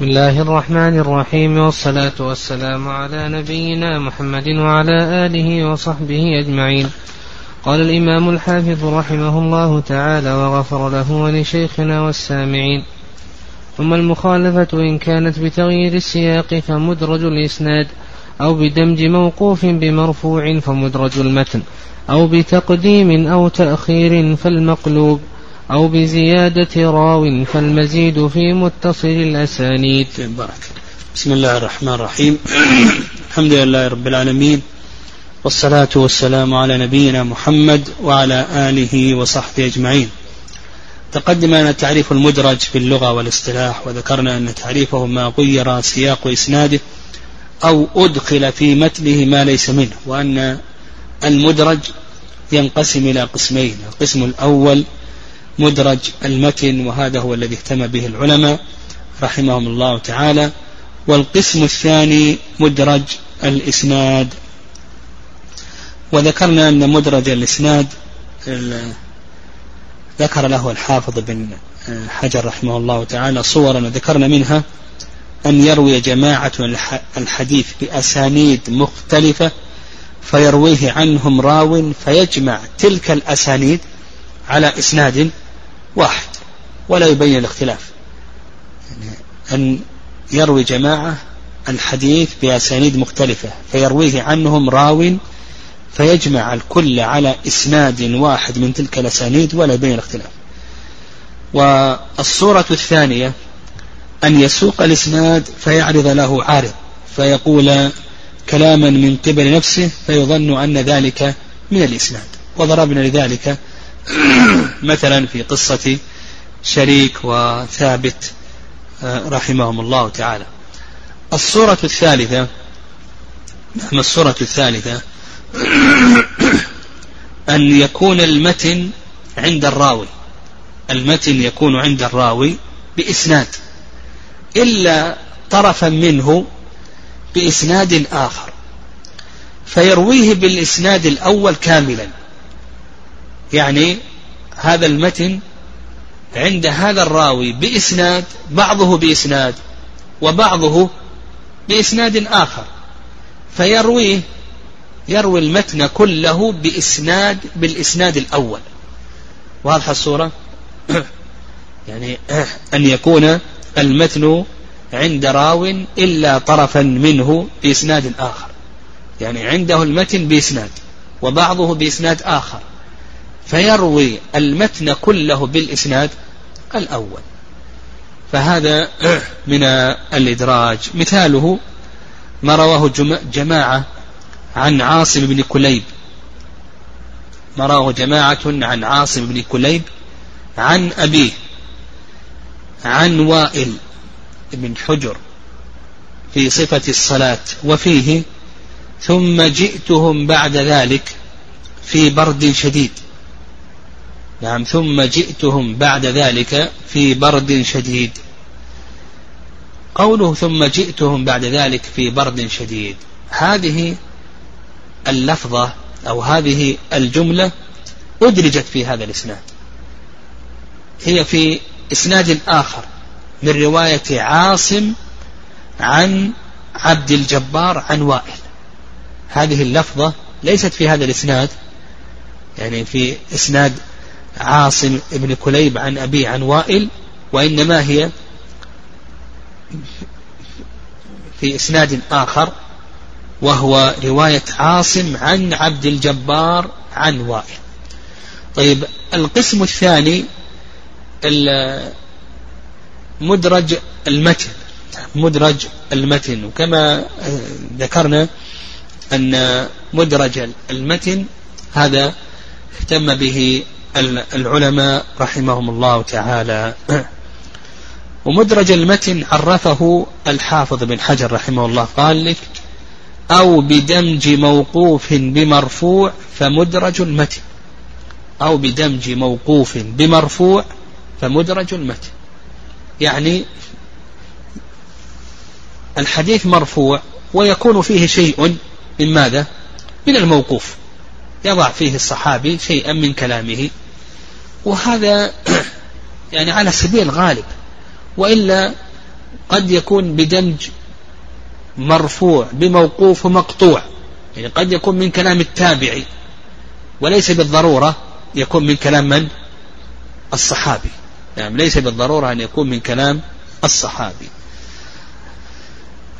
بسم الله الرحمن الرحيم والصلاة والسلام على نبينا محمد وعلى آله وصحبه أجمعين. قال الإمام الحافظ رحمه الله تعالى وغفر له ولشيخنا والسامعين ثم المخالفة إن كانت بتغيير السياق فمدرج الإسناد أو بدمج موقوف بمرفوع فمدرج المتن أو بتقديم أو تأخير فالمقلوب. أو بزيادة راو فالمزيد في متصل الأسانيد. بسم الله الرحمن الرحيم. الحمد لله رب العالمين. والصلاة والسلام على نبينا محمد وعلى آله وصحبه أجمعين. تقدم لنا تعريف المدرج في اللغة والاصطلاح وذكرنا أن تعريفه ما غير سياق إسناده أو أدخل في متنه ما ليس منه وأن المدرج ينقسم إلى قسمين القسم الأول مدرج المتن وهذا هو الذي اهتم به العلماء رحمهم الله تعالى. والقسم الثاني مدرج الإسناد. وذكرنا أن مدرج الإسناد ذكر له الحافظ بن حجر رحمه الله تعالى صورا وذكرنا منها أن يروي جماعة الحديث بأسانيد مختلفة فيرويه عنهم راو فيجمع تلك الأسانيد على إسناد واحد ولا يبين الاختلاف. يعني أن يروي جماعة الحديث بأسانيد مختلفة فيرويه عنهم راو فيجمع الكل على إسناد واحد من تلك الأسانيد ولا يبين الاختلاف. والصورة الثانية أن يسوق الإسناد فيعرض له عارض فيقول كلاما من قبل نفسه فيظن أن ذلك من الإسناد. وضربنا لذلك مثلا في قصة شريك وثابت آه، رحمهم الله تعالى. الصورة الثالثة نعم الصورة الثالثة. أن يكون المتن عند الراوي. المتن يكون عند الراوي بإسناد. إلا طرفا منه بإسناد آخر. فيرويه بالإسناد الأول كاملا. يعني هذا المتن عند هذا الراوي بإسناد بعضه بإسناد وبعضه بإسناد آخر. فيرويه يروي المتن كله بإسناد بالإسناد الأول. واضحة الصورة؟ يعني أن يكون المتن عند راو إلا طرفا منه بإسناد آخر. يعني عنده المتن بإسناد وبعضه بإسناد آخر. فيروي المتن كله بالإسناد الأول. فهذا من الإدراج. مثاله ما رواه جماعة عن عاصم بن كليب. ما رواه جماعة عن عاصم بن كليب عن أبيه عن وائل بن حجر في صفة الصلاة وفيه ثم جئتهم بعد ذلك في برد شديد. نعم ثم جئتهم بعد ذلك في برد شديد. قوله ثم جئتهم بعد ذلك في برد شديد هذه اللفظة أو هذه الجملة أدرجت في هذا الإسناد. هي في إسناد آخر من رواية عاصم عن عبد الجبار عن وائل. هذه اللفظة ليست في هذا الإسناد يعني في إسناد عاصم بن كليب عن أبي عن وائل وإنما هي في إسناد آخر وهو رواية عاصم عن عبد الجبار عن وائل. طيب القسم الثاني مدرج المتن مدرج المتن. وكما ذكرنا أن مدرج المتن هذا اهتم به العلماء رحمهم الله تعالى. ومدرج المتن عرفه الحافظ بن حجر رحمه الله. قال لك أو بدمج موقوف بمرفوع فمدرج المتن. أو بدمج موقوف بمرفوع فمدرج المتن. يعني الحديث مرفوع ويكون فيه شيء من ماذا؟ من الموقوف. يضع فيه الصحابي شيئا من كلامه. وهذا يعني على سبيل الغالب. وإلا قد يكون بدمج مرفوع بموقوف ومقطوع. يعني قد يكون من كلام التابعي. وليس بالضرورة يكون من كلام من؟ الصحابي. يعني ليس بالضرورة أن يكون من كلام الصحابي.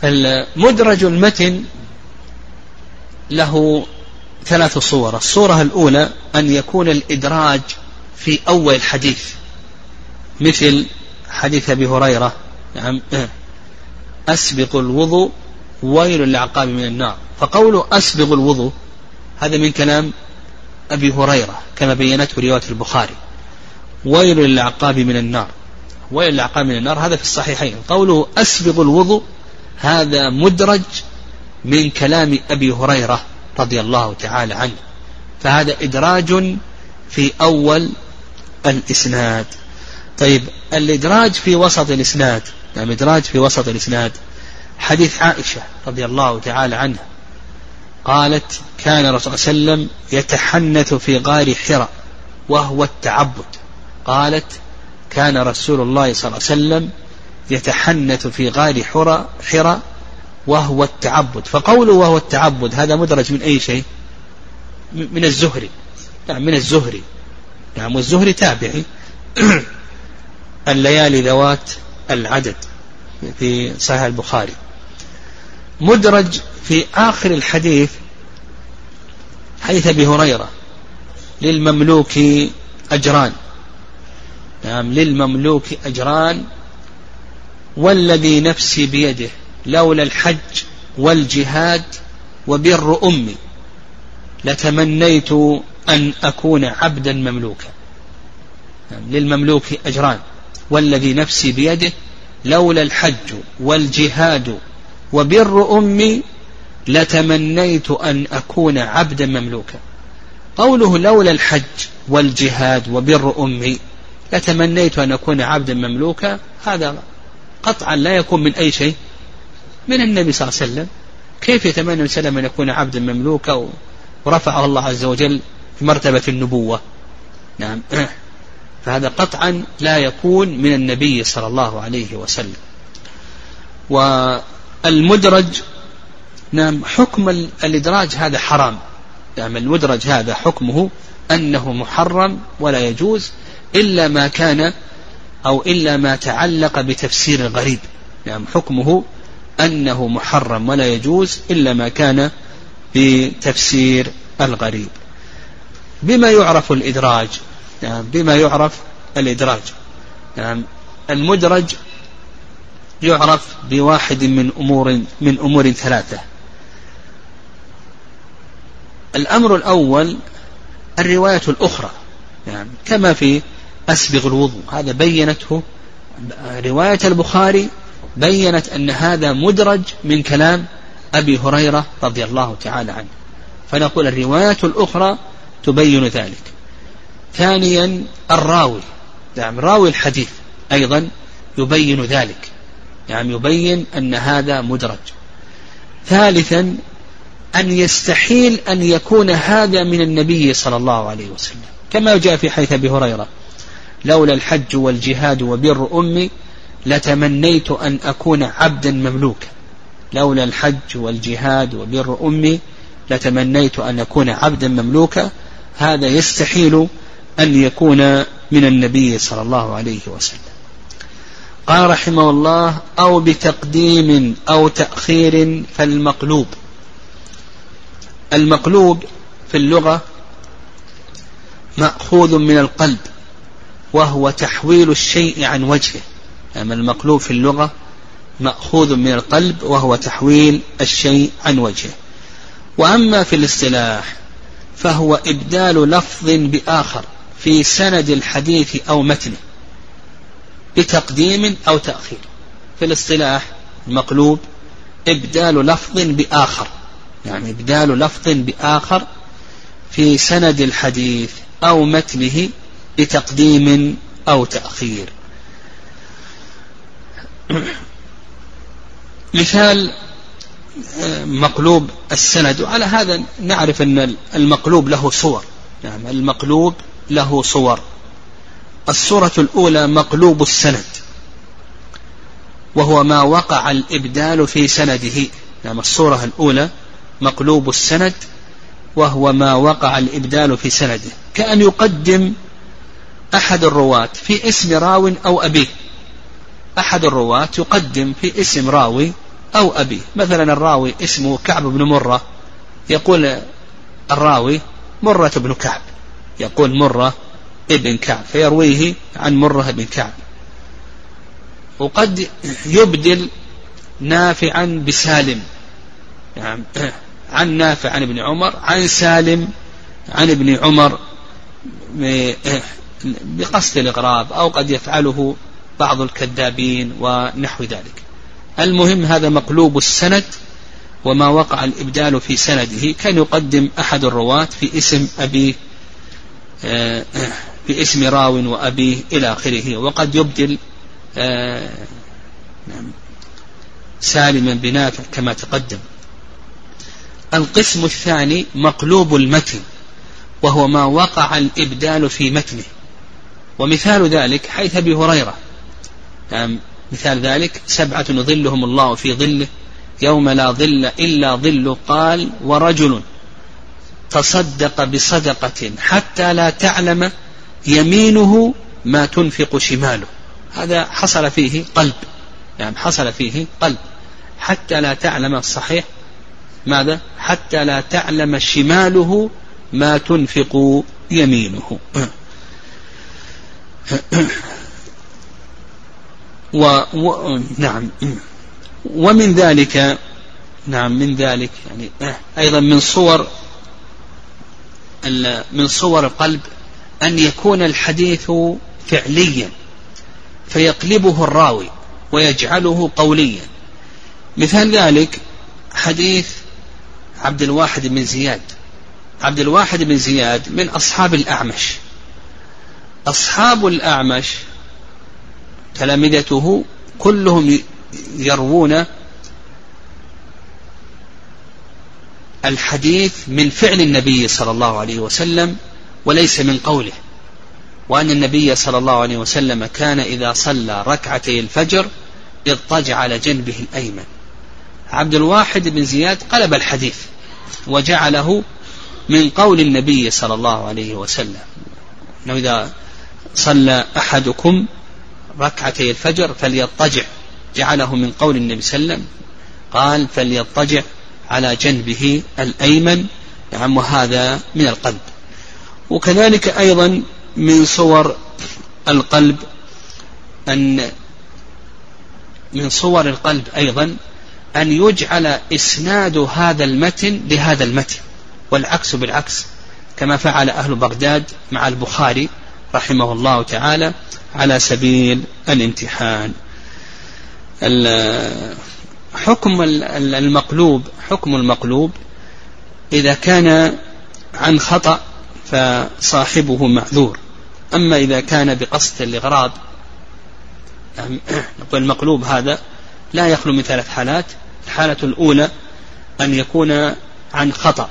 المدرج المتن له ثلاث صور. الصورة الأولى أن يكون الإدراج في أول الحديث مثل حديث أبي هريرة. نعم. أسبق الوضوء ويل للعقاب من النار. فقول أسبغ الوضوء هذا من كلام أبي هريرة كما بينته رواية البخاري. ويل للعقاب من النار. ويل للعقاب من النار هذا في الصحيحين. قوله أسبغ الوضوء هذا مدرج من كلام أبي هريرة. رضي الله تعالى عنه. فهذا إدراج في أول الإسناد. طيب الإدراج في وسط الإسناد. نعم إدراج في وسط الإسناد. حديث عائشة رضي الله تعالى عنها. قالت كان الرسول صلى الله عليه وسلم يتحنث في غار حراء وهو التعبد. قالت كان رسول الله صلى الله عليه وسلم يتحنث في غار حراء حراء وهو التعبد. فقوله وهو التعبد هذا مدرج من أي شيء؟ من الزهري. نعم من الزهري. نعم والزهري تابعي. الليالي ذوات العدد في صحيح البخاري. مدرج في آخر الحديث حديث أبي هريرة. للمملوك أجران. نعم للمملوك أجران والذي نفسي بيده. لولا الحج والجهاد وبر أمي لتمنيت أن أكون عبدا مملوكا. نعم للمملوك أجران. والذي نفسي بيده لولا الحج والجهاد وبر أمي لتمنيت أن أكون عبدا مملوكا. قوله لولا الحج والجهاد وبر أمي لتمنيت أن أكون عبدا مملوكا هذا قطعا لا يكون من أي شيء من النبي صلى الله عليه وسلم؟ كيف يتمنى وسلم أن يكون عبدا مملوكا ورفعه الله عز وجل في مرتبة النبوة؟ نعم. فهذا قطعا لا يكون من النبي صلى الله عليه وسلم. والمدرج نعم حكم الإدراج هذا حرام. نعم المدرج هذا حكمه أنه محرم ولا يجوز إلا ما كان أو إلا ما تعلق بتفسير الغريب نعم حكمه أنه محرم ولا يجوز إلا ما كان بتفسير الغريب. بما يعرف الإدراج نعم بما يعرف الإدراج. نعم المدرج يعرف بواحد من أمور من أمور ثلاثة. الأمر الأول الرواية الأخرى يعني كما في أسبغ الوضوء. هذا بينته رواية البخاري بينت أن هذا مدرج من كلام أبي هريرة رضي الله تعالى عنه. فنقول الرواية الأخرى تبين ذلك. ثانيا الراوي. نعم راوي الحديث أيضا يبين ذلك. يعني يبين أن هذا مدرج. ثالثا أن يستحيل أن يكون هذا من النبي صلى الله عليه وسلم. كما جاء في حيث أبي هريرة لولا الحج والجهاد وبر أمي لتمنيت أن أكون عبدا مملوكا. لولا الحج والجهاد وبر أمي لتمنيت أن أكون عبدا مملوكا. هذا يستحيل أن يكون من النبي صلى الله عليه وسلم. قال رحمه الله أو بتقديم أو تأخير فالمقلوب. المقلوب في اللغة مأخوذ من القلب وهو تحويل الشيء عن وجهه. أما المقلوب في اللغة مأخوذ من القلب وهو تحويل الشيء عن وجهه. وأما في الاصطلاح فهو إبدال لفظ بآخر في سند الحديث أو متنه بتقديم أو تأخير. في الاصطلاح المقلوب إبدال لفظ بآخر يعني إبدال لفظ بآخر في سند الحديث أو متنه بتقديم أو تأخير. مثال آه، مقلوب السند. وعلى هذا نعرف أن المقلوب له صور. نعم المقلوب له صور. الصورة الأولى مقلوب السند. وهو ما وقع الإبدال في سنده. نعم الصورة الأولى مقلوب السند وهو ما وقع الإبدال في سنده. كأن يقدم أحد الرواة في اسم راو أو أبيه. أحد الرواة يقدم في اسم راوي أو أبيه مثلا الراوي اسمه كعب بن مرة. يقول الراوي مرة بن كعب. يقول مرة ابن كعب. فيرويه عن مرة بن كعب. وقد يبدل نافعا بسالم. يعني عن نافع عن ابن عمر عن سالم عن ابن عمر بقصد الإغراب أو قد يفعله بعض الكذابين ونحو ذلك. المهم هذا مقلوب السند وما وقع الإبدال في سنده. كان يقدم أحد الرواة في اسم أبيه آه، في اسم راو وأبيه إلى آخره. وقد يبدل آه، نعم، سالما بنافع كما تقدم. القسم الثاني مقلوب المتن وهو ما وقع الإبدال في متنه. ومثال ذلك حيث أبي هريرة. يعني مثال ذلك سبعة يظلهم الله في ظله يوم لا ظل إلا ظل قال ورجل تصدق بصدقة حتى لا تعلم يمينه ما تنفق شماله. هذا حصل فيه قلب. يعني حصل فيه قلب. حتى لا تعلم الصحيح ماذا؟ حتى لا تعلم شماله ما تنفق يمينه. و, و نعم. ومن ذلك نعم من ذلك يعني أيضا من صور من صور القلب أن يكون الحديث فعليا فيقلبه الراوي ويجعله قوليا. مثال ذلك حديث عبد الواحد بن زياد. عبد الواحد بن زياد من أصحاب الأعمش. أصحاب الأعمش تلامذته كلهم يروون الحديث من فعل النبي صلى الله عليه وسلم وليس من قوله. وأن النبي صلى الله عليه وسلم كان إذا صلى ركعتي الفجر اضطجع على جنبه الأيمن. عبد الواحد بن زياد قلب الحديث وجعله من قول النبي صلى الله عليه وسلم. أنه إذا صلى أحدكم ركعتي الفجر فليضطجع. جعله من قول النبي صلى الله عليه وسلم قال فليضطجع على جنبه الأيمن نعم وهذا من القلب. وكذلك أيضا من صور القلب أن من صور القلب أيضا أن يجعل إسناد هذا المتن لهذا المتن والعكس بالعكس كما فعل أهل بغداد مع البخاري رحمه الله تعالى على سبيل الامتحان. حكم المقلوب حكم المقلوب إذا كان عن خطأ فصاحبه معذور. أما إذا كان بقصد الإغراض المقلوب هذا لا يخلو من ثلاث حالات. الحالة الأولى أن يكون عن خطأ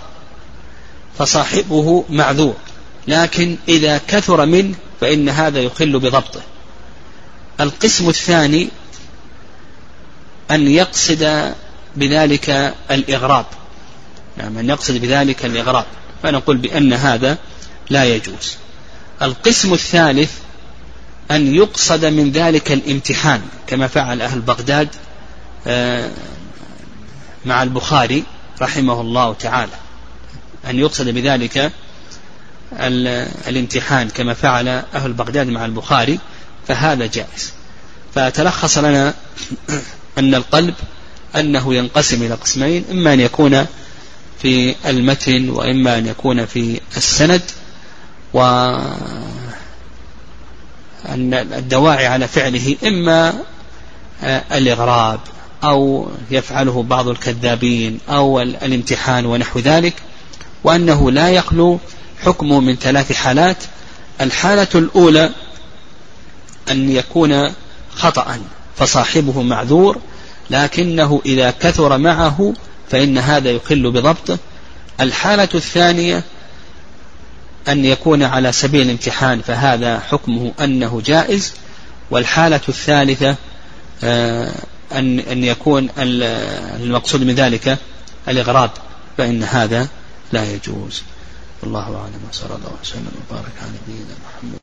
فصاحبه معذور. لكن إذا كثر منه فإن هذا يخل بضبطه. القسم الثاني أن يقصد بذلك الإغراب نعم أن يقصد بذلك الإغراب فنقول بأن هذا لا يجوز. القسم الثالث أن يقصد من ذلك الامتحان كما فعل أهل بغداد آه، مع البخاري رحمه الله تعالى. أن يقصد بذلك الامتحان كما فعل أهل بغداد مع البخاري فهذا جائز. فتلخص لنا أن القلب أنه ينقسم إلى قسمين إما أن يكون في المتن وإما أن يكون في السند و أن الدواعي على فعله إما الإغراب أو يفعله بعض الكذابين أو الامتحان ونحو ذلك وأنه لا يخلو حكمه من ثلاث حالات. الحالة الأولى أن يكون خطأ فصاحبه معذور لكنه إذا كثر معه فإن هذا يخل بضبطه الحالة الثانية أن يكون على سبيل الامتحان فهذا حكمه أنه جائز. والحالة الثالثة آه، أن أن يكون المقصود من ذلك الإغراض فإن هذا لا يجوز. والله أعلم وصلى الله وسلم وبارك على نبينا محمد.